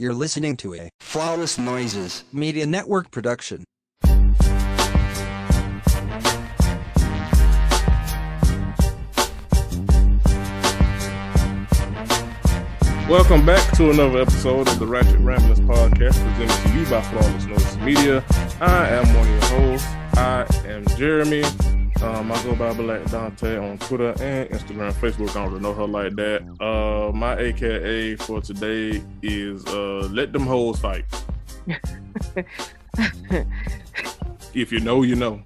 You're listening to a Flawless Noises. Media Network production. Welcome back to another episode of the Ratchet Ramblers podcast presented to you by Flawless Noises Media. I am one of your hosts. I am Jeremy. Um, I go by Black Dante on Twitter and Instagram, Facebook. I don't know her like that. Uh, my AKA for today is uh, Let Them Hoes Fight. if you know, you know.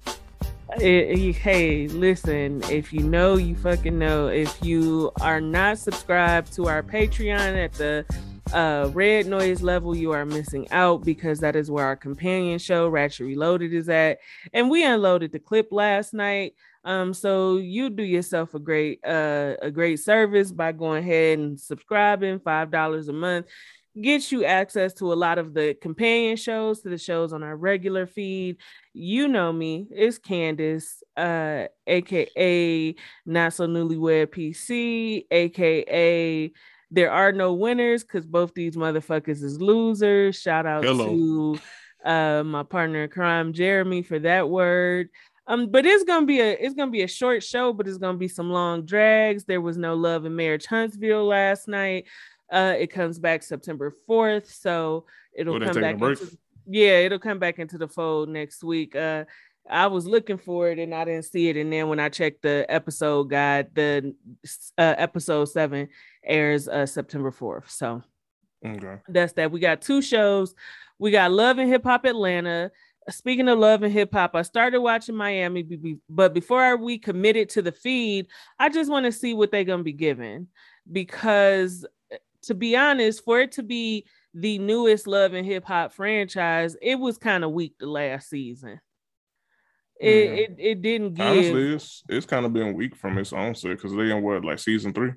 Eh, eh, hey, listen, if you know, you fucking know. If you are not subscribed to our Patreon at the uh, red noise level, you are missing out because that is where our companion show, Ratchet Reloaded, is at. And we unloaded the clip last night. Um, so you do yourself a great uh a great service by going ahead and subscribing, five dollars a month gets you access to a lot of the companion shows to the shows on our regular feed. You know me, it's Candace, uh, aka Not So Newlywed PC, aka There Are No Winners, because both these motherfuckers is losers. Shout out Hello. to uh my partner in crime, Jeremy, for that word. Um, but it's gonna be a it's gonna be a short show, but it's gonna be some long drags. There was no love in Marriage Huntsville last night. Uh, it comes back September 4th, so it'll Oh, come back into yeah, it'll come back into the fold next week. Uh I was looking for it and I didn't see it. And then when I checked the episode guide, the uh, episode seven airs uh, September 4th. So Okay. that's that. We got two shows. We got Love and Hip Hop Atlanta. Speaking of Love and Hip Hop, I started watching Miami, but before we committed to the feed, I just want to see what they're gonna be given because, to be honest, for it to be the newest Love and Hip Hop franchise, it was kind of weak the last season. It, Mhm. it it didn't give Honestly, it's it's kind of been weak from its onset because they in what like season three.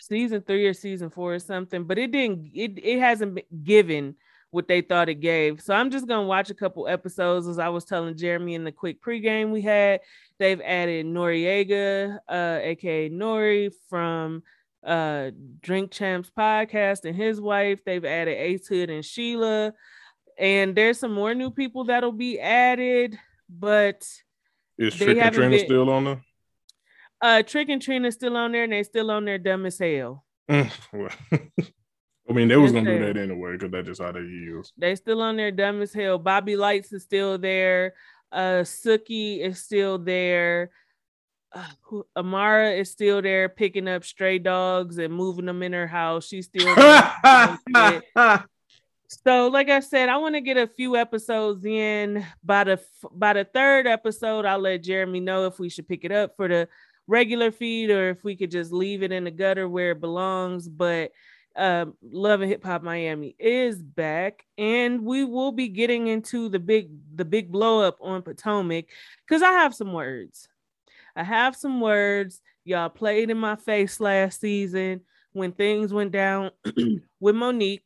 season three or season four or something, but it didn't it, it hasn't been given what they thought it gave. So I'm just gonna watch a couple episodes as I was telling Jeremy in the quick pregame we had. They've added Noreaga, uh, aka Nori from uh Drink Champs podcast and his wife. They've added Ace Hood and Shelah. And there's some more new people that'll be added, but Is Trick and Trina been- still on there? uh Trick and Trina's still on there and they still on there dumb as hell. Mm, well, I mean, they was gonna do that anyway because that's just how they use. They still on there, dumb as hell. Bobby Lytes is still there. Uh, Suki is still there. Uh, who- Amara is still there, picking up stray dogs and moving them in her house. She's still. so, like I said, I want to get a few episodes in. By the by the third episode, I'll let Jeremy know if we should pick it up for the regular feed or if we could just leave it in the gutter where it belongs. But um, Love and Hip Hop Miami is back, and we will be getting into the big the big blow up on Potomac because I have some words. I have some words. Y'all played in my face last season when things went down with Monique.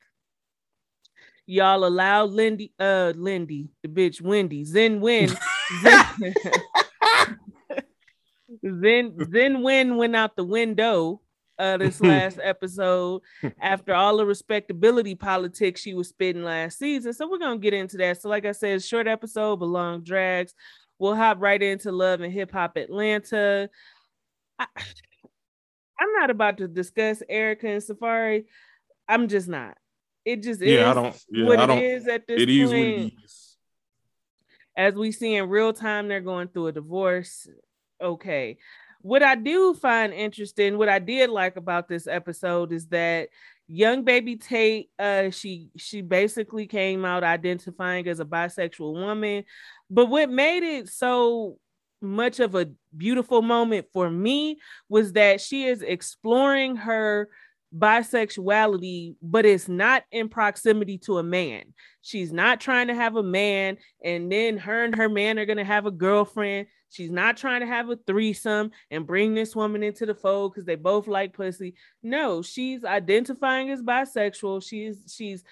Y'all allowed Lindy, uh, Lindy, the bitch Wendy, Zen Win, Zen, Zen, Zen Win went out the window uh this last episode after all the respectability politics she was spitting last season. So we're gonna get into that. So, like I said, short episode, but long drags. We'll hop right into Love and Hip Hop Atlanta. I, I'm not about to discuss Erica and Safaree. I'm just not. It just Yeah, I is don't- yeah, what I it don't- is at this It is point what it is. as we see in real time they're going through a divorce. Okay. What i do find interesting what i did like about this episode is that young baby tate uh she she basically came out identifying as a bisexual woman. But what made it so much of a beautiful moment for me was that she is exploring her bisexuality but it's not in proximity to a man she's not trying to have a man and then her and her man are going to have a girlfriend. She's not trying to have a threesome and bring this woman into the fold because they both like pussy. No, she's identifying as bisexual. She's she's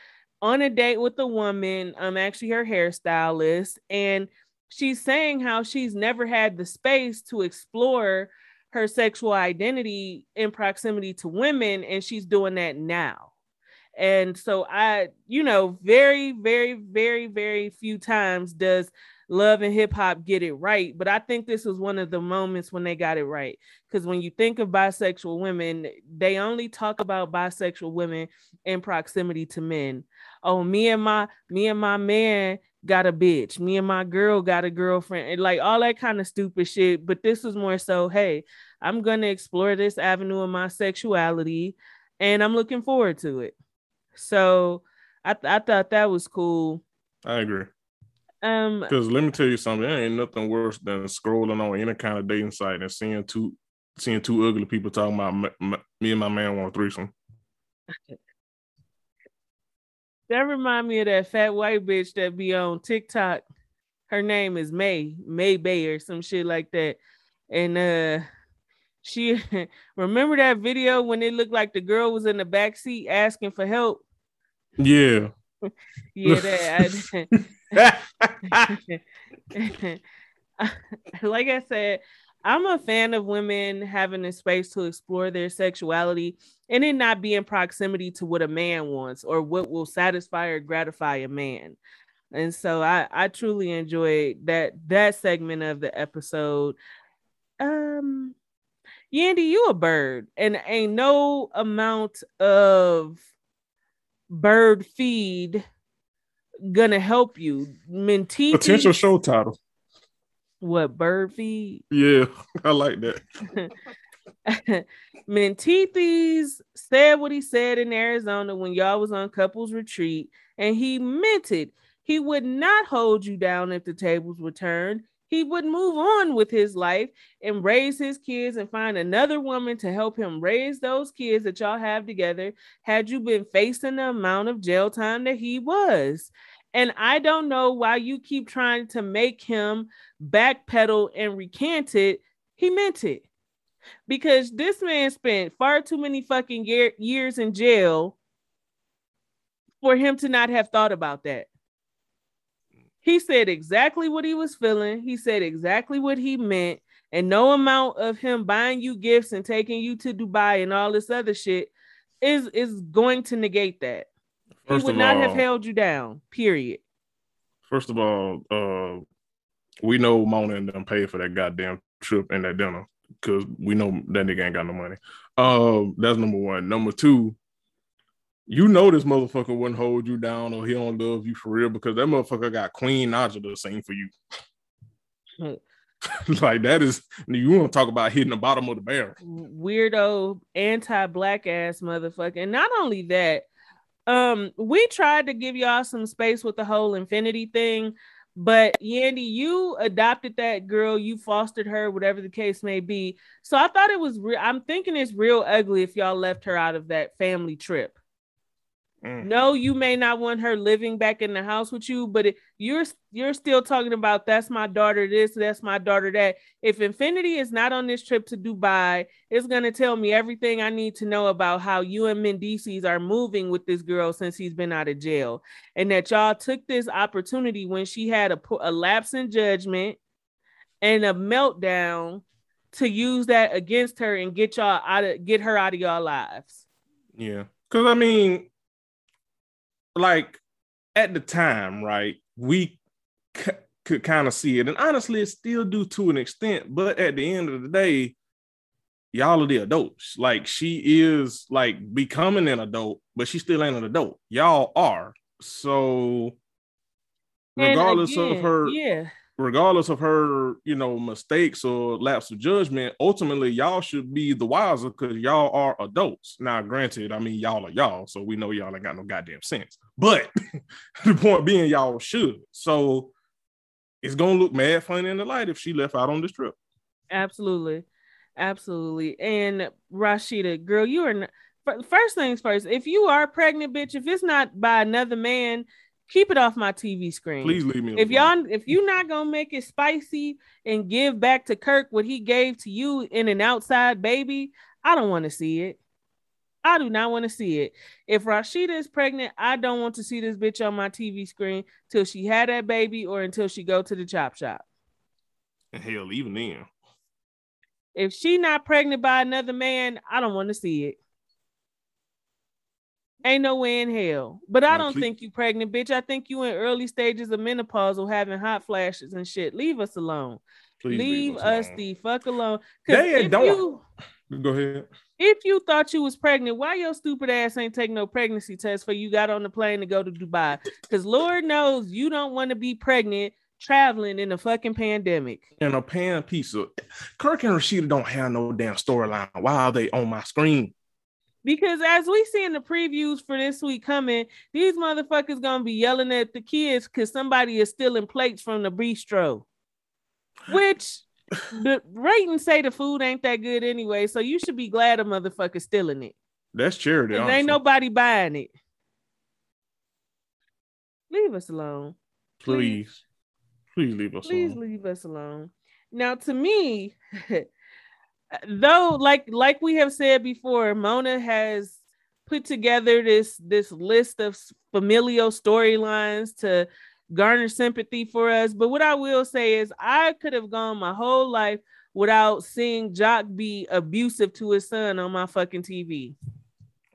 on a date with a woman. I'm actually her hairstylist, and she's saying how she's never had the space to explore her sexual identity in proximity to women, and she's doing that now. And so I, you know, very, very, very, very few times does love and hip hop get it right. But I think this was one of the moments when they got it right. Because when you think of bisexual women, they only talk about bisexual women in proximity to men. Oh, me and my me and my man got a bitch. Me and my girl got a girlfriend. And like all that kind of stupid shit. But this was more so, hey, I'm gonna explore this avenue of my sexuality and I'm looking forward to it. So I, th- I thought that was cool. I agree. Um, Because let me tell you something, there ain't nothing worse than scrolling on any kind of dating site and seeing two seeing two ugly people talking about m- m- me and my man want a threesome. that remind me of that fat white bitch that be on TikTok. Her name is May, May Bay or some shit like that. And uh she remember that video when it looked like the girl was in the back seat asking for help. Yeah. Yeah, that I, like I said, I'm a fan of women having a space to explore their sexuality and it not be in proximity to what a man wants or what will satisfy or gratify a man. And so I, I truly enjoyed that that segment of the episode. Um Yandy, you a bird, and ain't no amount of bird feed gonna help you. Mentee Potential show title. What bird feed? Yeah, I like that. Mendeecees said what he said in Arizona when y'all was on couples retreat, and he meant it. He would not hold you down if the tables were turned. He would move on with his life and raise his kids and find another woman to help him raise those kids that y'all have together. Had you been facing the amount of jail time that he was. And I don't know why you keep trying to make him backpedal and recant it. He meant it because this man spent far too many fucking year, years in jail for him to not have thought about that. He said exactly what he was feeling. He said exactly what he meant. And no amount of him buying you gifts and taking you to Dubai and all this other shit is is going to negate that. First he would not all, have held you down. Period. First of all, uh, we know Mona and them paid for that goddamn trip and that dinner because we know that nigga ain't got no money. Um, that's number one. Number two, you know this motherfucker wouldn't hold you down or he don't love you for real because that motherfucker got Queen Naija to sing for you. like that is you want to talk about hitting the bottom of the barrel. Weirdo anti-black ass motherfucker. And not only that, um, we tried to give y'all some space with the whole infinity thing, but Yandy, you adopted that girl, you fostered her, whatever the case may be. So I thought it was real. I'm thinking it's real ugly if y'all left her out of that family trip. Mm. No, you may not want her living back in the house with you, but it, you're you're still talking about that's my daughter this, that's my daughter that. If Infinity is not on this trip to Dubai, it's gonna tell me everything I need to know about how you and Mendeecees are moving with this girl since he's been out of jail, and that y'all took this opportunity when she had a, a lapse in judgment and a meltdown to use that against her and get y'all out of get her out of y'all lives. Yeah, because I mean, like at the time, right? We c- could kind of see it, and honestly, it still do to an extent. But at the end of the day, y'all are the adults. Like she is like becoming an adult, but she still ain't an adult. Y'all are. So And regardless again, of her yeah. Regardless of her, you know, mistakes or lapse of judgment, ultimately y'all should be the wiser because y'all are adults. Now, granted, I mean y'all are y'all, so we know y'all ain't got no goddamn sense. But the point being, y'all should. So it's gonna look mad funny in the light if she left out on this trip. Absolutely. Absolutely. And Rasheeda, girl, you are not, first things first. If you are pregnant, bitch, if it's not by another man, keep it off my TV screen. Please leave me. If alone. y'all if you're not gonna make it spicy and give back to Kirk what he gave to you in an outside baby, I don't want to see it. I do not want to see it. If Rasheeda is pregnant, I don't want to see this bitch on my TV screen till she had that baby or until she go to the chop shop. and hell, even then, If she not pregnant by another man, I don't want to see it. Ain't no way in hell. But I don't think you pregnant, bitch. I think you in early stages of menopause or having hot flashes and shit. Leave us alone. Please leave us alone. the fuck alone. They if don't- you Go ahead. if you thought you was pregnant, why your stupid ass ain't take no pregnancy test for you got on the plane to go to Dubai? Because Lord knows you don't want to be pregnant traveling in a fucking pandemic. And a pan pizza. Kirk and Rasheeda don't have no damn storyline. Why are they on my screen? Because as we see in the previews for this week coming, these motherfuckers gonna be yelling at the kids because somebody is stealing plates from the bistro. Which the ratings say the food ain't that good anyway, so you should be glad a motherfucker stealing it. That's charity. ain't nobody buying it. Leave us alone. Please. Please leave us Please alone. leave us alone. Now, to me, though, like like we have said before, Mona has put together this this list of familial storylines to garner sympathy for us. But what I will say is, I could have gone my whole life without seeing Joc be abusive to his son on my fucking TV.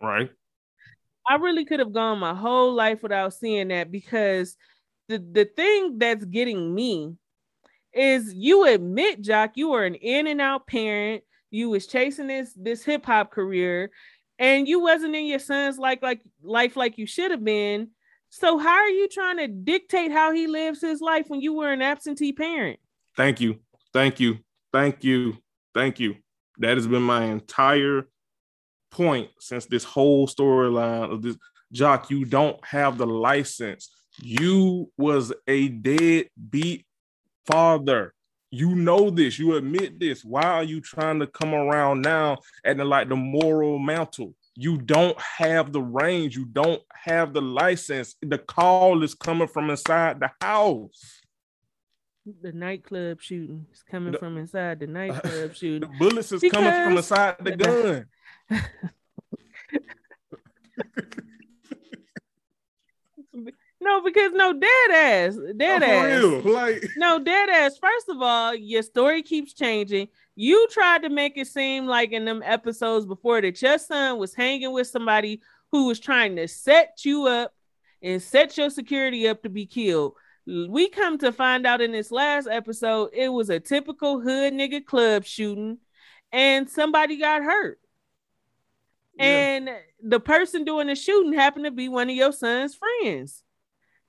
Right. I really could have gone my whole life without seeing that because the the thing that's getting me is you admit, Joc, you were an in and out parent. You was chasing this this hip hop career, and you wasn't in your son's like like life like you should have been. So how are you trying to dictate how he lives his life when you were an absentee parent? Thank you. Thank you. Thank you. Thank you. That has been my entire point since this whole storyline of this joc. You don't have the license. You was a deadbeat father. You know this. You admit this. Why are you trying to come around now and like the moral mantle? You don't have the range. You don't have the license. The call is coming from inside the house. The nightclub shooting is coming The- from inside the nightclub shooting. The bullets is coming from inside the gun. No, because no dead ass, dead oh, For ass. real. Like No, dead ass. First of all, your story keeps changing. You tried to make it seem like in them episodes before that your son was hanging with somebody who was trying to set you up and set your security up to be killed. We come to find out in this last episode, it was a typical hood nigga club shooting, and somebody got hurt. Yeah. And the person doing the shooting happened to be one of your son's friends.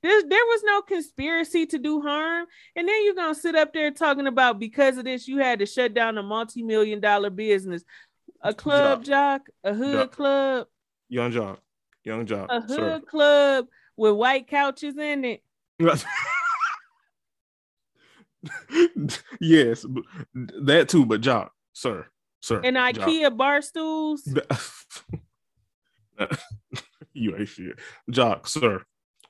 There, there was no conspiracy to do harm. And then you're gonna sit up there talking about because of this, you had to shut down a multi-million dollar business, a club joc, a hood Joc. club, young joc. Young joc. a hood Sir. club with white couches in it. yes, that too, but joc, sir, sir. And. IKEA bar stools. you ain't shit. Joc, sir,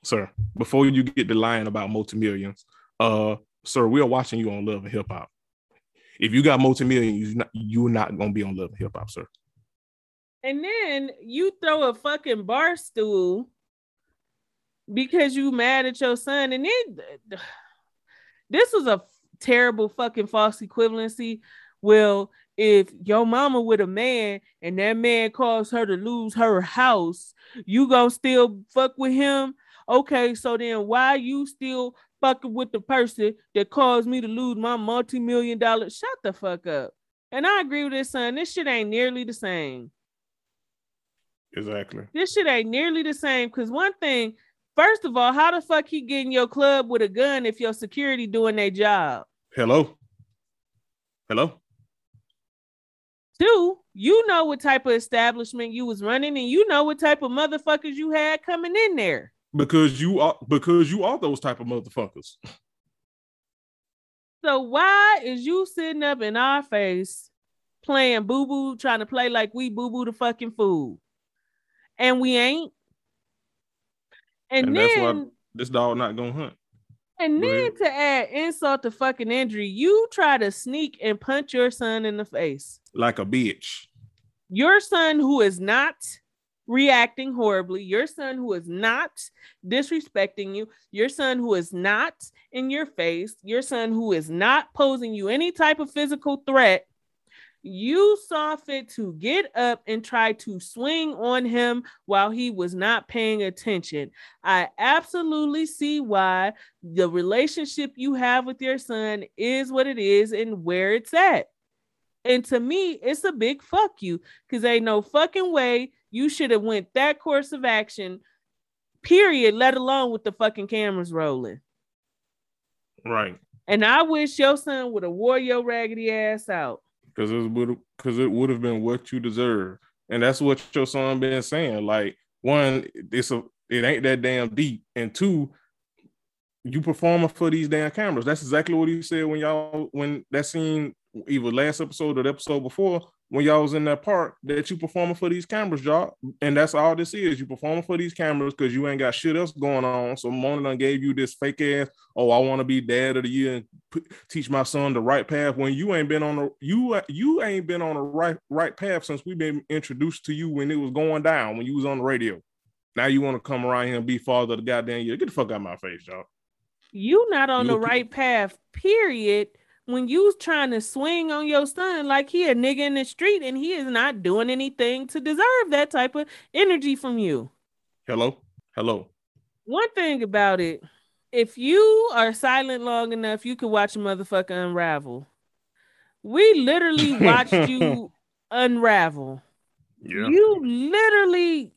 sir, before you get the lying about multi-millions, uh, sir, we are watching you on Love and Hip Hop. If you got multi-millions, you're not, you're not gonna be on Love and Hip Hop, sir. And then you throw a fucking bar stool because you mad at your son. And then this was a terrible fucking false equivalency. Well, if your mama with a man and that man caused her to lose her house, you gonna still fuck with him? Okay, so then why you still fucking with the person that caused me to lose my multi-million dollar? Shut the fuck up. And I agree with this son. This shit ain't nearly the same Exactly. this shit ain't nearly the same. Cause one thing, first of all, how the fuck he getting your club with a gun if your security doing their job? Hello. Hello. Two, you know what type of establishment you was running, and you know what type of motherfuckers you had coming in there. Because you are because you are those type of motherfuckers. So why is you sitting up in our face playing boo boo, trying to play like we boo boo the fucking fool, and we ain't? And, And that's why- then This dog not gonna hunt. And Go then ahead. to add insult to fucking injury, you try to sneak and punch your son in the face. Like a bitch. Your son who is not reacting horribly, your son who is not disrespecting you, your son who is not in your face, your son who is not posing you any type of physical threat. you saw fit to get up and try to swing on him while he was not paying attention. I absolutely see why the relationship you have with your son is what it is and where it's at. And to me, it's a big fuck you because ain't no fucking way you should have went that course of action, period, let alone with the fucking cameras rolling. Right. And I wish your son would have wore your raggedy ass out because it would because it would have been what you deserve, and that's what your son been saying. Like one, it's a it ain't that damn deep, and two, you performing for these damn cameras. That's exactly what he said when y'all when that scene either last episode or the episode before when y'all was in that park that you performing for these cameras, y'all. And that's all this is. You performing for these cameras because you ain't got shit else going on. So Mona done gave you this fake ass, oh, I want to be dad of the year and p- teach my son the right path when you ain't been on the you you ain't been on the right right path since we've been introduced to you when it was going down when you was on the radio. Now you want to come around here and be father of the goddamn year. Get the fuck out of my face, y'all. You not on you the right path, period when you trying to swing on your son like he a nigga in the street and he is not doing anything to deserve that type of energy from you. Hello? Hello. One thing about it, if you are silent long enough, you could watch a motherfucker unravel. We literally watched you unravel. Yeah. You literally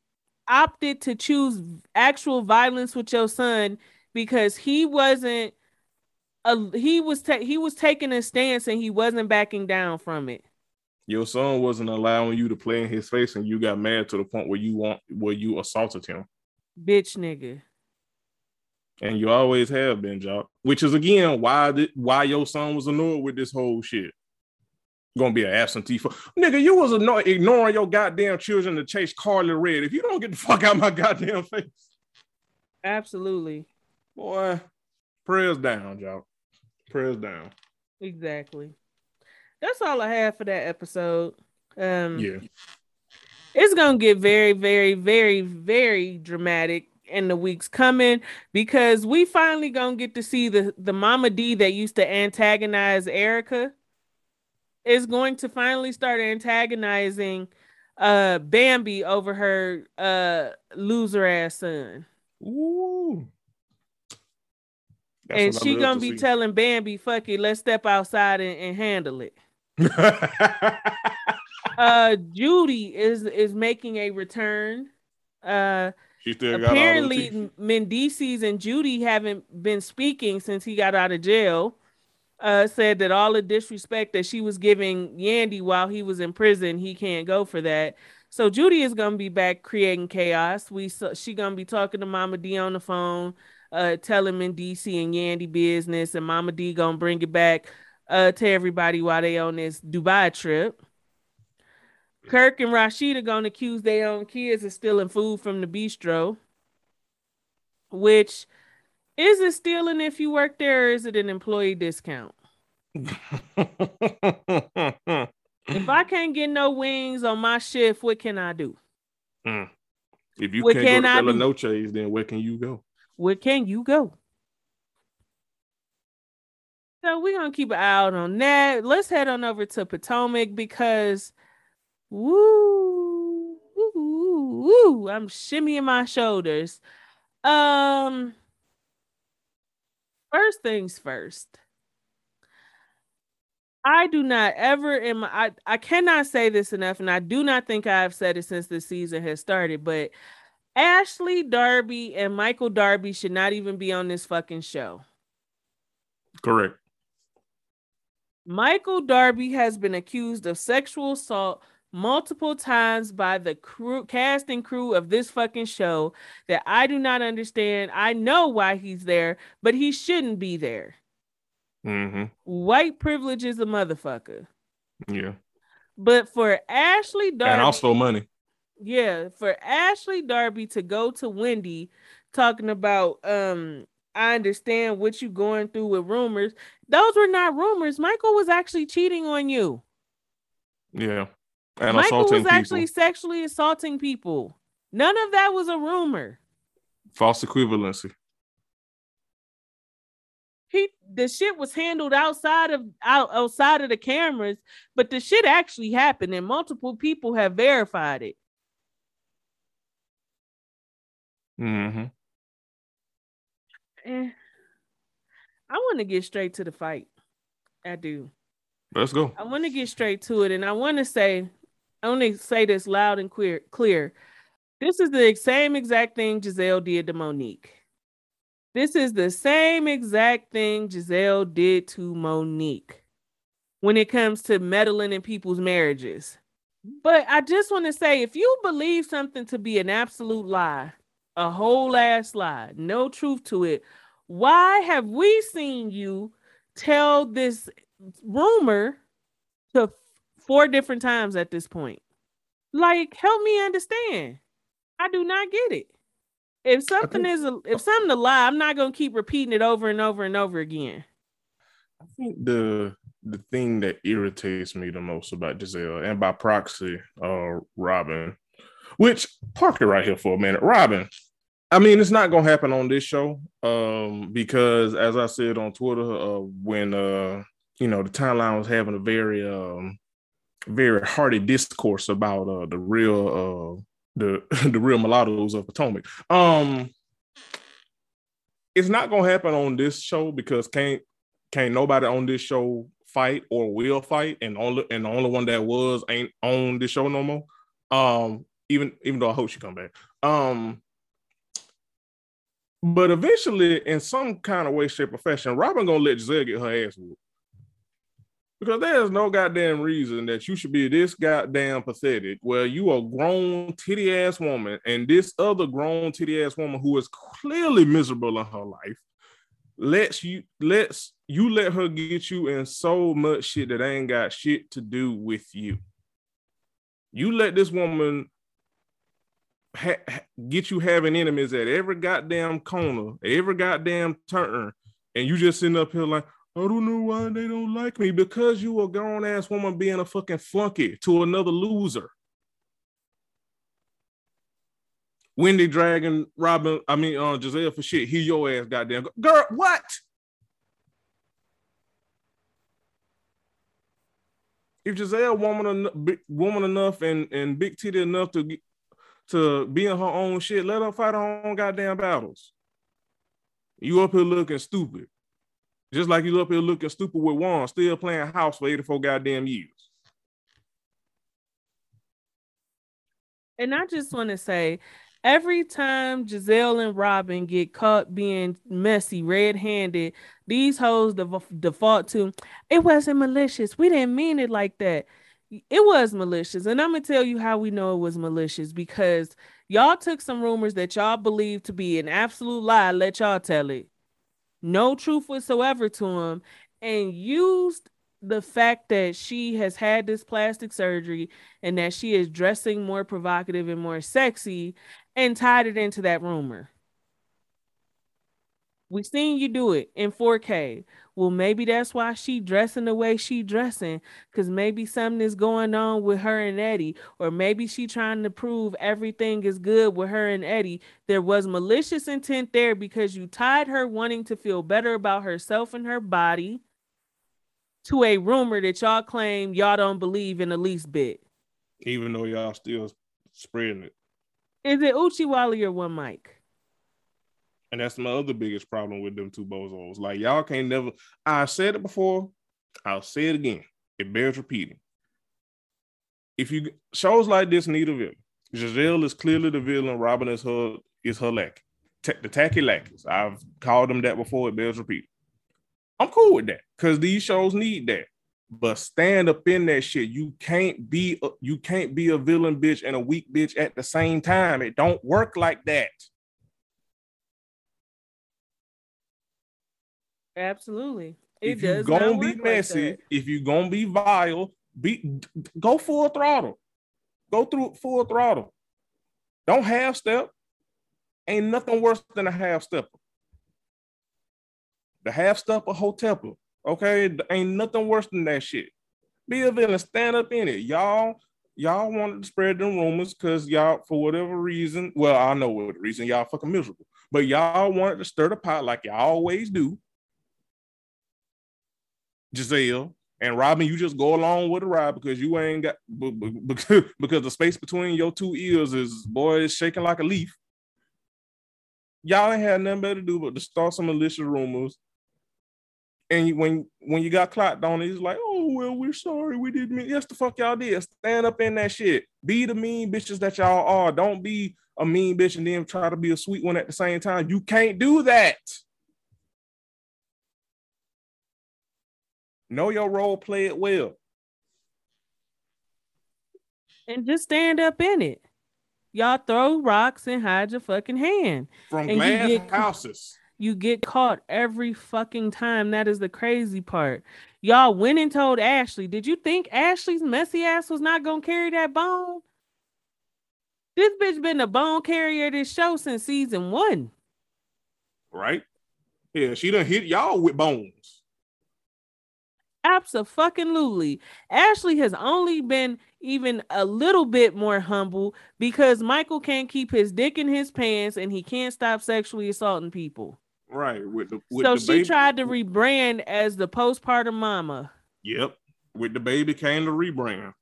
opted to choose actual violence with your son because he wasn't a, he was ta- he was taking a stance and he wasn't backing down from it. Your son wasn't allowing you to play in his face, and you got mad to the point where you want where you assaulted him. Bitch, nigga. And you always have been, Joc. Which is again why the, why your son was annoyed with this whole shit. Gonna be an absentee for nigga. You was annoyed, ignoring your goddamn children to chase Karlie Redd. If you don't get the fuck out my goddamn face, absolutely, boy. Prayers down, Joc prayers down. Exactly. That's all I have for that episode. Um, yeah. It's gonna get very, very, very, very dramatic in the weeks coming because we finally gonna get to see the the Mama Dee that used to antagonize Erica is going to finally start antagonizing uh Bambi over her uh loser ass son. Ooh. That's and she gonna to be see. telling Bambi, "Fuck it, let's step outside and, and handle it." uh, Judy is is making a return. Uh, she still apparently Mendeecees and Judy haven't been speaking since he got out of jail. Uh, said that all the disrespect that she was giving Yandy while he was in prison, he can't go for that. So Judy is gonna be back creating chaos. We she gonna be talking to Mama Dee on the phone uh, tell him in DC and Yandy business, and Mama Dee gonna bring it back uh, to everybody while they on this Dubai trip. Kirk and Rasheeda gonna accuse their own kids of stealing food from the bistro, which is it stealing if you work there, or is it an employee discount? if I can't get no wings on my shift, what can I do? Mm. If you what can't can go to La Noches, then where can you go? Where can you go? So we're gonna keep an eye out on that. Let's head on over to Potomac because woo, woo, woo, I'm shimmying my shoulders. Um first things first. I do not ever am I, I cannot say this enough, and I do not think I've said it since the season has started, but Ashley Darby and Michael Darby should not even be on this fucking show. Correct. Michael Darby has been accused of sexual assault multiple times by the crew cast and crew of this fucking show that I do not understand. I know why he's there, but he shouldn't be there. Mm-hmm. White privilege is a motherfucker. Yeah. But for Ashley Darby and also money yeah, for Ashley Darby to go to Wendy talking about um I understand what you're going through with rumors. Those were not rumors. Michael was actually cheating on you. Yeah. And Michael was people. actually sexually assaulting people. None of that was a rumor. False equivalency. he the shit was handled outside of out, outside of the cameras, but the shit actually happened, and multiple people have verified it. Mm-hmm. Eh, I want to get straight to the fight. I do. Let's go. I want to get straight to it, and I want to say, I want to say this loud and clear. Clear. This is the same exact thing Gizelle did to Monique. This is the same exact thing Gizelle did to Monique when it comes to meddling in people's marriages. But I just want to say if you believe something to be an absolute lie, a whole ass lie, no truth to it, why have we seen you tell this rumor to four different times at this point? Like, help me understand. I do not get it. If something think- is a, if something a lie, I'm not gonna keep repeating it over and over and over again. I think the the thing that irritates me the most about Gizelle and by proxy, uh, Robyn, which park it right here for a minute, Robyn. I mean, it's not gonna happen on this show, um, because as I said on Twitter, uh, when uh, you know, the timeline was having a very um, very hearty discourse about uh the real uh the the real mulattoes of Potomac. Um, it's not gonna happen on this show because can't can't nobody on this show fight or will fight, and only and the only one that was ain't on this show no more. Um, even even though I hope she come back. Um, but eventually, in some kind of way, shape, or fashion, Robyn gonna let Gizelle get her ass whooped. Because there's no goddamn reason that you should be this goddamn pathetic where you a grown titty ass woman and this other grown titty ass woman who is clearly miserable in her life lets you lets you let her get you in so much shit that ain't got shit to do with you. You let this woman ha- get you having enemies at every goddamn corner, every goddamn turn, and you just sitting up here like, I don't know why they don't like me because you a grown ass woman being a fucking flunky to another loser. Wendy dragging Robyn, I mean, uh, Gizelle for shit. He your ass, goddamn girl. What? If Gizelle woman woman enough and and big titty enough to to be in her own shit, let her fight her own goddamn battles. You up here looking stupid. Just like you up here looking stupid with Juan, still playing house for 84 goddamn years. And I just want to say, every time Gizelle and Robyn get caught being messy, red handed, these hoes def- default to it wasn't malicious. We didn't mean it like that. It was malicious. And I'm going to tell you how we know it was malicious because y'all took some rumors that y'all believed to be an absolute lie, let y'all tell it. No truth whatsoever to them, and used the fact that she has had this plastic surgery and that she is dressing more provocative and more sexy and tied it into that rumor. We seen you do it in 4K. Well, maybe that's why she dressing the way she dressing, because maybe something is going on with her and Eddie, or maybe she trying to prove everything is good with her and Eddie. There was malicious intent there because you tied her wanting to feel better about herself and her body to a rumor that y'all claim y'all don't believe in the least bit. Even though y'all still spreading it. Is it Uchiwali or one mic? And that's my other biggest problem with them two bozos. Like y'all can't never. I said it before. I'll say it again. It bears repeating. If you shows like this need a villain, Gizelle is clearly the villain. Robyn is her is her lackey. Ta- the tacky lackeys. I've called them that before. It bears repeating. I'm cool with that because these shows need that. But stand up in that shit. You can't be a, you can't be a villain bitch and a weak bitch at the same time. It don't work like that. Absolutely. It if you does gonna be work like messy, if you're gonna be vile, be go full throttle. Go through full throttle. Don't half step. Ain't nothing worse than a half stepper. The half stepper hoteper. Okay, ain't nothing worse than that shit. Be a villain, stand up in it. Y'all, y'all wanted to spread them rumors because y'all, for whatever reason, well, I know what the reason y'all fucking miserable, but y'all wanted to stir the pot like y'all always do Gizelle. And Robyn, you just go along with the ride because you ain't got because because the space between your two ears is boy is shaking like a leaf. Y'all ain't had nothing better to do but to start some malicious rumors. And when when you got clocked on it, it's like, oh well, we're sorry, we didn't mean. Yes, the fuck y'all did. Stand up in that shit. Be the mean bitches that y'all are. Don't be a mean bitch and then try to be a sweet one at the same time. You can't do that. Know your role, play it well. And just stand up in it. Y'all throw rocks and hide your fucking hand. From And you get- houses. You get caught every fucking time. That is the crazy part. Y'all went and told Ashley. Did you think Ashley's messy ass was not gonna carry that bone? This bitch been the bone carrier this show since season one. right? Yeah, she done hit y'all with bones. Absolutely. Ashley has only been even a little bit more humble because Michael can't keep his dick in his pants and he can't stop sexually assaulting people. Right. With the with so the she baby. tried to rebrand as the postpartum mama. Yep. With the baby came the rebrand.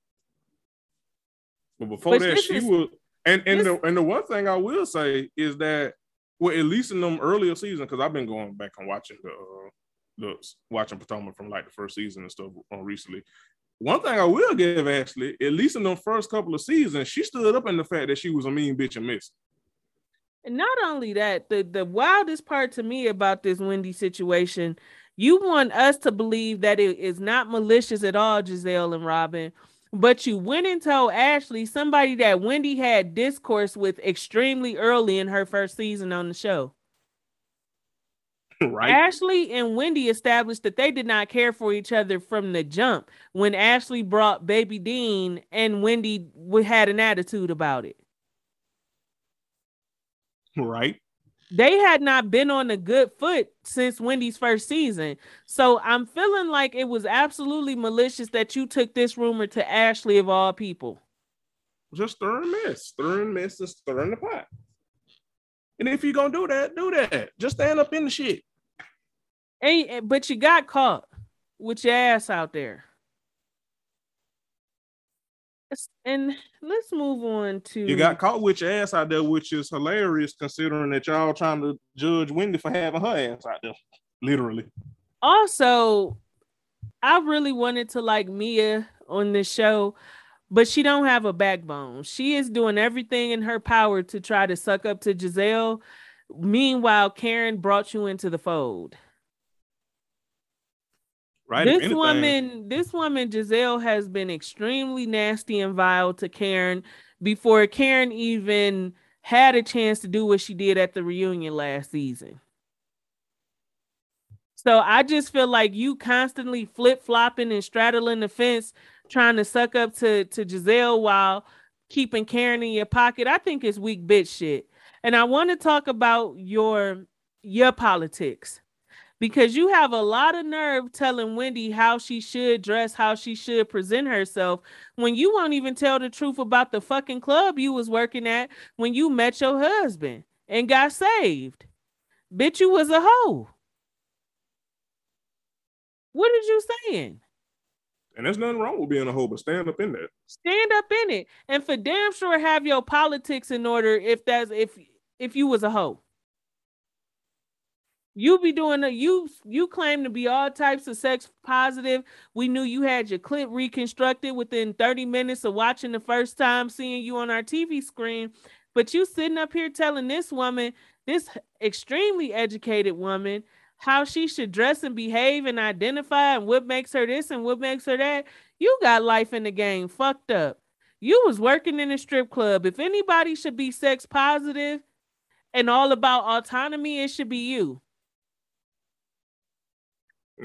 But before But that, she is- was and and this- the and the one thing I will say is that well, at least in them earlier seasons, because I've been going back and watching the uh, the watching Potomac from like the first season and stuff on recently. One thing I will give Ashley, at least in the first couple of seasons, she stood up in the fact that she was a mean bitch and miss. And not only that, the, the wildest part to me about this Wendy situation, you want us to believe that it is not malicious at all, Gizelle and Robyn. But you went and told Ashley, somebody that Wendy had discourse with extremely early in her first season on the show. Right? Ashley and Wendy established that they did not care for each other from the jump when Ashley brought baby Dean and Wendy had an attitude about it. right. They had not been on a good foot since Wendy's first season. So I'm feeling like it was absolutely malicious that you took this rumor to Ashley of all people. Just stirring mess, stirring mess, and stirring the pot. And if you're gonna do that, do that. Just stand up in the shit. And, eh, but you got caught with your ass out there. And let's move on to You got caught with your ass out there, which is hilarious considering that y'all trying to judge Wendy for having her ass out there. Literally. also i really wanted to like mia on this show but she don't have a backbone she is doing everything in her power to try to suck up to gizelle meanwhile karen brought you into the fold Right. This woman this woman gizelle has been extremely nasty and vile to karen before karen even had a chance to do what she did at the reunion last season. So i just feel like you constantly flip-flopping and straddling the fence trying to suck up to to gizelle while keeping karen in your pocket. I think it's weak bitch shit. And i want to talk about your your politics because you have a lot of nerve telling Wendy how she should dress, how she should present herself, when you won't even tell the truth about the fucking club you was working at when you met your husband and got saved. Bitch, you was a hoe. What did you saying? and there's nothing wrong with being a hoe, but stand up in that. Stand up in it, and for damn sure have your politics in order. If that's if if you was a hoe. You be doing the you you claim to be all types of sex positive. We knew you had your clip reconstructed within 30 minutes of watching the first time seeing you on our TV screen. But you sitting up here telling this woman, this extremely educated woman, how she should dress and behave and identify and what makes her this and what makes her that. You got life in the game fucked up. You was working in a strip club. If anybody should be sex positive and all about autonomy, it should be you.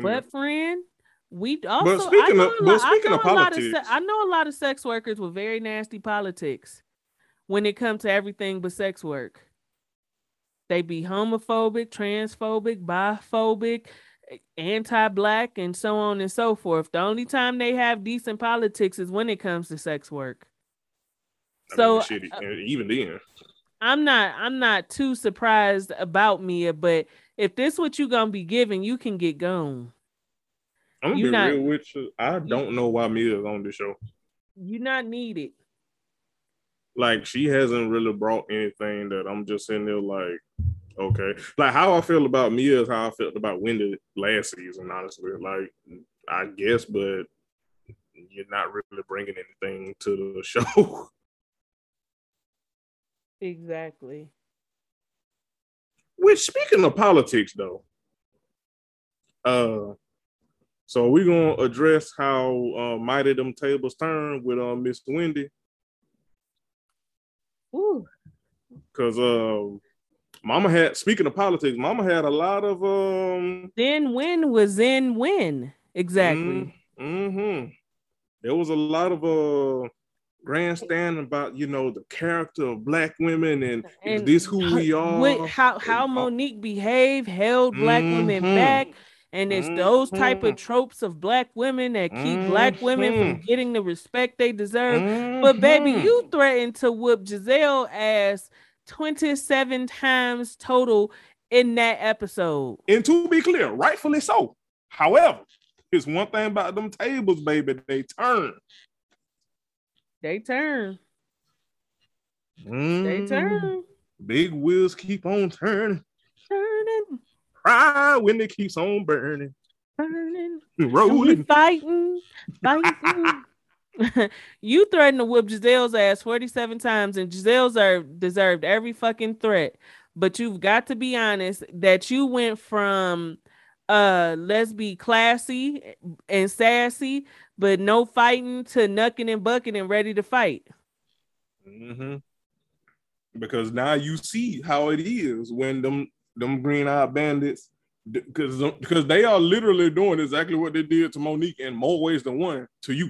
But friend, we also I speaking know of- a but lot, speaking of lot of se- politics- I know a lot of sex workers with very nasty politics when it comes to everything but sex work. They be homophobic, transphobic, biphobic, anti-black, and so on and so forth. The only time they have decent politics is when it comes to sex work. I so, mean, shit, uh, even then, I'm not I'm not too surprised about Mia, but if this is what you gonna be giving, you can get gone. I'm gonna You be not- real with you. I don't know why Mia's on this show. You not needed. Like she hasn't really brought anything that I'm just sitting there like, okay. Like how I feel about Mia is how I felt about Wendy last season. Honestly, like I guess, but you're not really bringing anything to the show. Exactly. Which speaking of politics though, uh so we're gonna address how uh mighty them tables turn with uh Miss Wendy. Ooh. Cause uh Mama had speaking of politics, Mama had a lot of um Then when was in when? Exactly. Mm-hmm. There was a lot of uh grandstanding about you know the character of black women and, is And this who we are. what- how how uh, Monique behaved, held black women Mhm. back, and it's those type of tropes of black women that keep black women from getting the respect they deserve. But baby, Mhm. you threatened to whoop Gizelle ass 27 times total in that episode. and to be clear, rightfully so. However, it's one thing about them tables, baby, they turn. They turn. They Mhm. turn. Big wheels keep on turning. Turning. Cry when it keeps on burning. We Rolling. fighting, fighting. you threatened to whoop Gizelle's ass 47 times, and Gizelle's deserved, deserved every fucking threat. But you've got to be honest that you went from uh let's be classy and sassy, but no fighting to nucking and bucking and ready to fight. mm-hmm. Because now you see how it is when them them green eyed bandits, because because they are literally doing exactly what they did to Monique in more ways than one to you.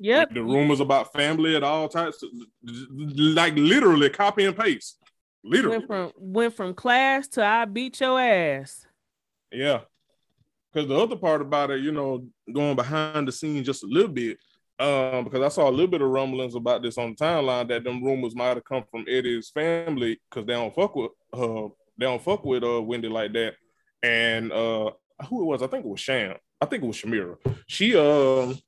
Yep. The rumors about family at all types, like literally copy and paste. Literally, Went from went from class to I beat your ass. Yeah. Because the other part about it, you know, going behind the scenes just a little bit, um, because I saw a little bit of rumblings about this on the timeline that them rumors might have come from Eddie's family because they don't fuck with uh they don't fuck with uh Wendy like that. And uh who it was, I think it was Sham. I think it was Shamira. She um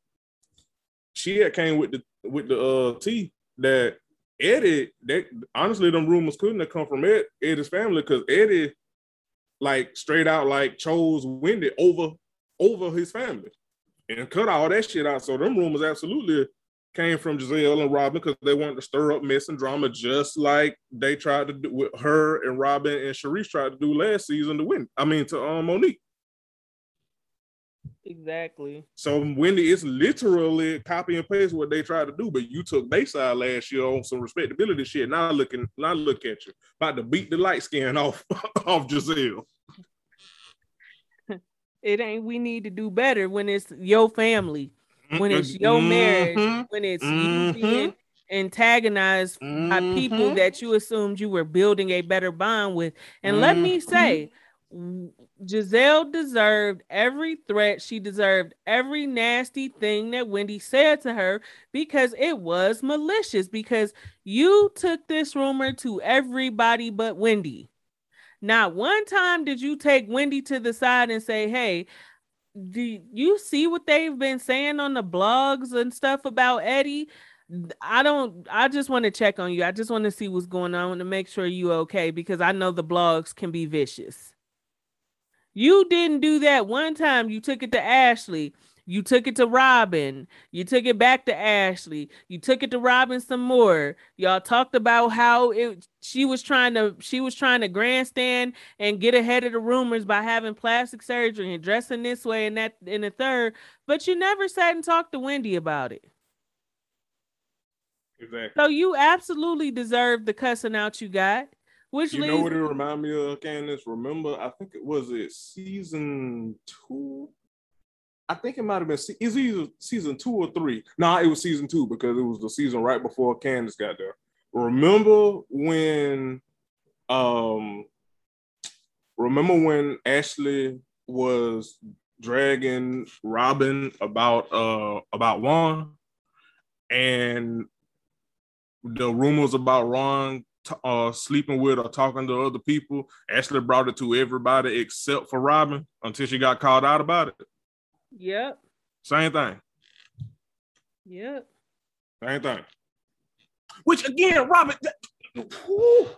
she had came with the with the uh T that Eddie, that honestly, them rumors couldn't have come from Ed, Eddie's family because Eddie, like straight out, like chose Wendy over over his family and cut all that shit out. So them rumors absolutely came from Gizelle and Robyn because they wanted to stir up mess and drama, just like they tried to do with her and Robyn and Sharice tried to do last season to win. I mean, to um, Monique. Exactly. So Wendy it's literally copy and paste what they tried to do, but you took Bayside last year on some respectability shit. Now looking, now look at you, about to beat the light skin off off Gizelle. It ain't we need to do better when it's your family, when it's your marriage, Mhm, when it's Mhm. you being antagonized by people mhm. that you assumed you were building a better bond with. And let me Mhm. say, Gizelle deserved every threat. She deserved every nasty thing that Wendy said to her because it was malicious. Because you took this rumor to everybody but Wendy. Not one time did you take Wendy to the side and say, Hey, do you see what they've been saying on the blogs and stuff about Eddie? I don't I just want to check on you. I just want to see what's going on to make sure you okay because I know the blogs can be vicious. You didn't do that one time. You took it to Ashley. You took it to Robyn. You took it back to Ashley. You took it to Robyn some more. Y'all talked about how it she was trying to she was trying to grandstand and get ahead of the rumors by having plastic surgery and dressing this way and that in the third, but you never sat and talked to Wendy about it. Exactly. So you absolutely deserve the cussing out you got, which You leads know what it remind me of, Candiace? Remember, I think it was it season two. I think it might have been se- is either season two or three. Nah, it was season two because it was the season right before Candiace got there. Remember when um remember when Ashley was dragging Robyn about uh about Juan and the rumors about Ron t- uh, sleeping with or talking to other people. Ashley brought it to everybody except for Robyn until she got called out about it. Yep. Same thing. Yep. Same thing. Which again, Robert. That, whew,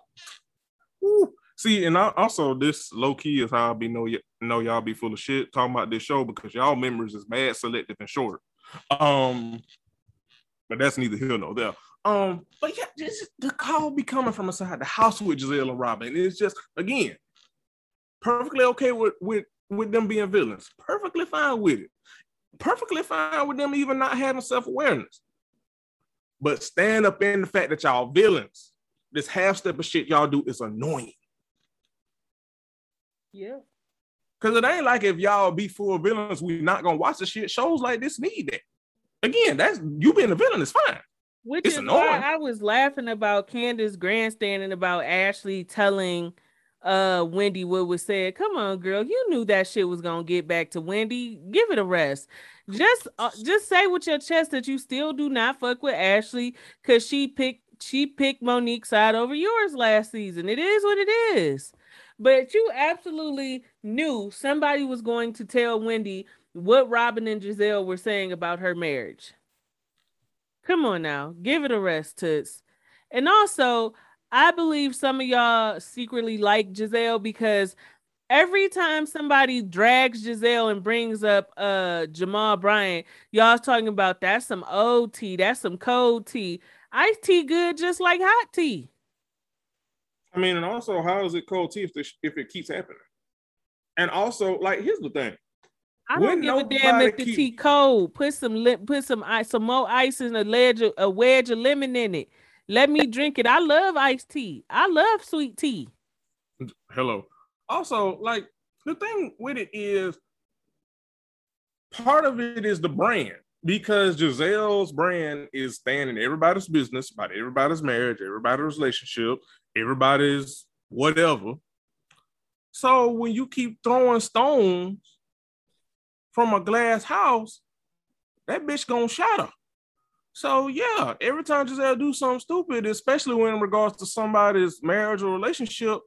whew. See, and I, also this low key is how I be know y- know y'all be full of shit talking about this show because y'all memories is bad, selective and short. Um, but that's neither here nor there. Um, but yeah, this the call be coming from inside the house with Gizelle and Robyn. It's just again perfectly okay with with with them being villains. Perfectly fine with it. Perfectly fine with them even not having self awareness. But stand up in the fact that y'all villains. This half step of shit y'all do is annoying. Yeah. Cause it ain't like if y'all be full villains, we not gonna watch the shit. Shows like this need that. Again, that's you being a villain is fine. Which It's is annoying. why I was laughing about Candiace grandstanding about Ashley telling uh Wendy what was said. Come on, girl, you knew that shit was gonna get back to Wendy. Give it a rest. Just uh, just say with your chest that you still do not fuck with Ashley because she picked she picked Monique's side over yours last season. It is what it is. But you absolutely knew somebody was going to tell Wendy what Robyn and Gizelle were saying about her marriage. Come on now, give it a rest, Toots. And also, I believe some of y'all secretly like Gizelle because every time somebody drags Gizelle and brings up uh Jamal Bryant, y'all's talking about that's some old tea, that's some cold tea. Iced tea good just like hot tea. I mean, and also, how is it cold tea if, if it keeps happening? And also, like, here's the thing. I don't give a damn if the keep- tea cold. Put some lip, put some ice, some more ice and a ledge, of- a wedge of lemon in it. Let me drink it. I love iced tea. I love sweet tea. Hello. Also, like, the thing with it is part of it is the brand because Gizelle's brand is standing everybody's business about everybody's marriage, everybody's relationship, everybody's whatever. So when you keep throwing stones from a glass house, that bitch gonna shatter. So yeah, every time Gizelle do something stupid, especially when in regards to somebody's marriage or relationship,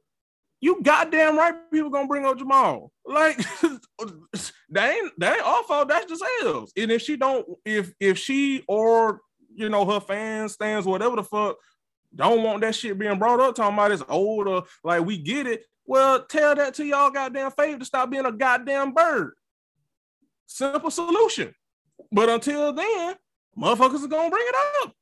you goddamn right people gonna bring up Jamal. Like that ain't that ain't our fault, that's Gizelle's. And if she don't, if if she or you know her fans, stands, whatever the fuck, don't want that shit being brought up, talking about it's old or like we get it. Well, tell that to y'all goddamn fave to stop being a goddamn bird. Simple solution. But until then, motherfuckers are gonna bring it up.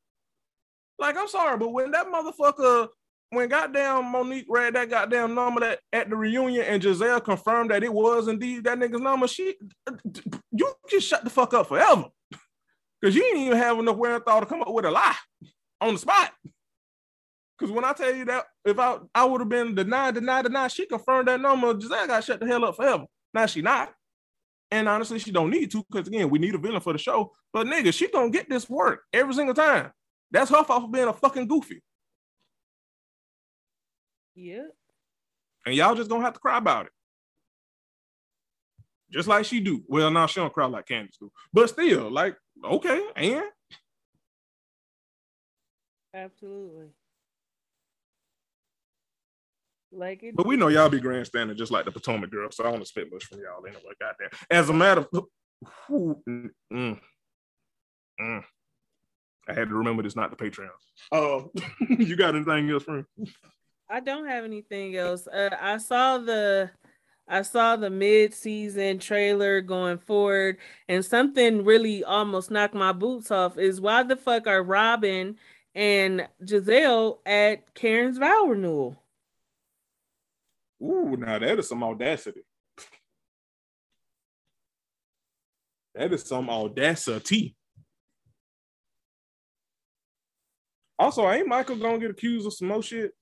Like, I'm sorry, but when that motherfucker, when goddamn Monique read that goddamn number that at the reunion and Gizelle confirmed that it was indeed that nigga's number, she you just shut the fuck up forever. Cause you didn't even have enough wherewithal to come up with a lie on the spot. Cause when I tell you that if I I would have been denied, denied, denied, she confirmed that number, Gizelle got shut the hell up forever. Now she not. And honestly, she don't need to, because again, we need a villain for the show. But nigga, she gonna get this work every single time. That's her fault for being a fucking goofy. Yeah. And y'all just gonna have to cry about it. Just like she do. Well, now she don't cry like Candiace do. But still, like, okay, and Absolutely. Like it. but we know y'all be grandstanding just like the Potomac girl, so I don't expect much from y'all anyway. Goddamn. As a matter of mm, mm, mm. I had to remember this not the Patreon. Oh, you got anything else from? I don't have anything else. Uh, I saw the I saw the mid-season trailer going forward, and something really almost knocked my boots off is why the fuck are Robyn and Gizelle at Karen's vow renewal? Ooh, now that is some audacity. That is some audacity. Also, ain't Michael gonna get accused of some more shit?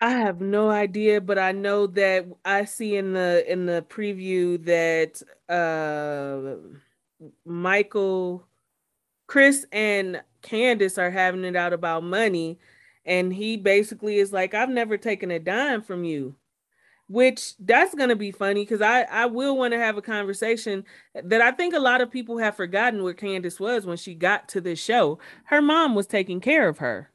I have no idea, but I know that I see in the in the preview that uh Michael, Chris, and Candiace are having it out about money, and he basically is like, "I've never taken a dime from you," which that's gonna be funny because I I will want to have a conversation that I think a lot of people have forgotten where Candiace was when she got to this show. Her mom was taking care of her.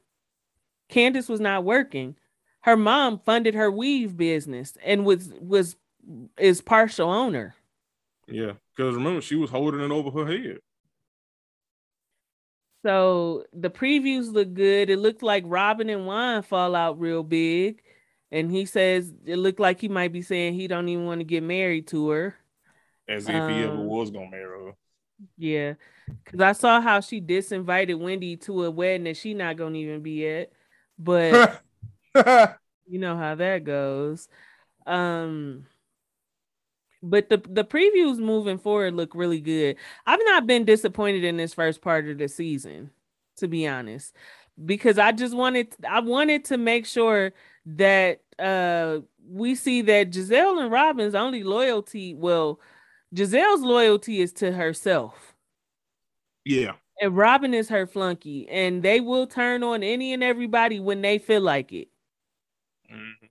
Candiace was not working her mom funded her weave business and was was is partial owner. Yeah, because remember she was holding it over her head. So the previews look good. It looked like Robyn and Juan fall out real big. And he says it looked like he might be saying he don't even want to get married to her. As if um, he ever um, was gonna marry her. Yeah. Cause I saw how she disinvited Wendy to a wedding that she not gonna even be at. But you know how that goes. Um but the the previews moving forward look really good. I've not been disappointed in this first part of the season, to be honest, because I just wanted I wanted to make sure that uh we see that Gizelle and Robyn's only loyalty, well, Gizelle's loyalty is to herself. Yeah. And Robyn is her flunky, and they will turn on any and everybody when they feel like it. Mm-hmm.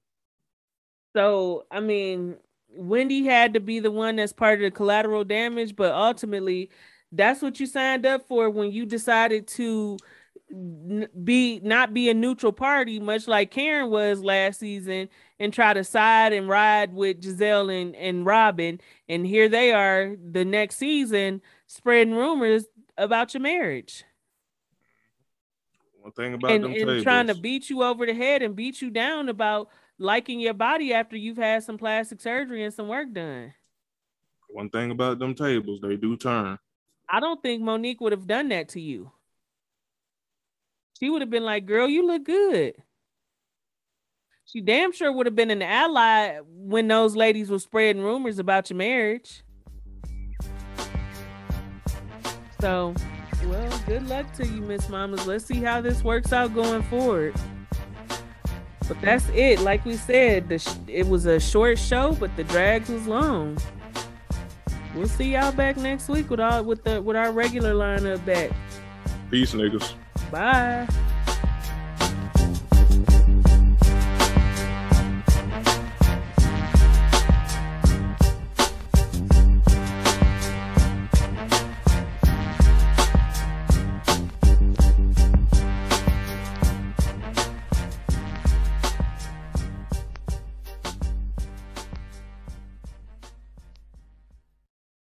So, I mean, Wendy had to be the one that's part of the collateral damage, but ultimately, that's what you signed up for when you decided to be not be a neutral party, much like Karen was last season, and try to side and ride with Gizelle and, and Robyn. And here they are the next season spreading rumors about your marriage. One thing about and, them and tables. trying to beat you over the head and beat you down about liking your body after you've had some plastic surgery and some work done. One thing about them tables, they do turn. I don't think Monique would have done that to you. She would have been like, girl, you look good. She damn sure would have been an ally when those ladies were spreading rumors about your marriage. So, well, good luck to you, Miss Mamas. Let's see how this works out going forward. But that's it. Like we said, the sh- it was a short show, but the drags was long. We'll see y'all back next week with all with the with our regular lineup back. Peace, niggas. Bye.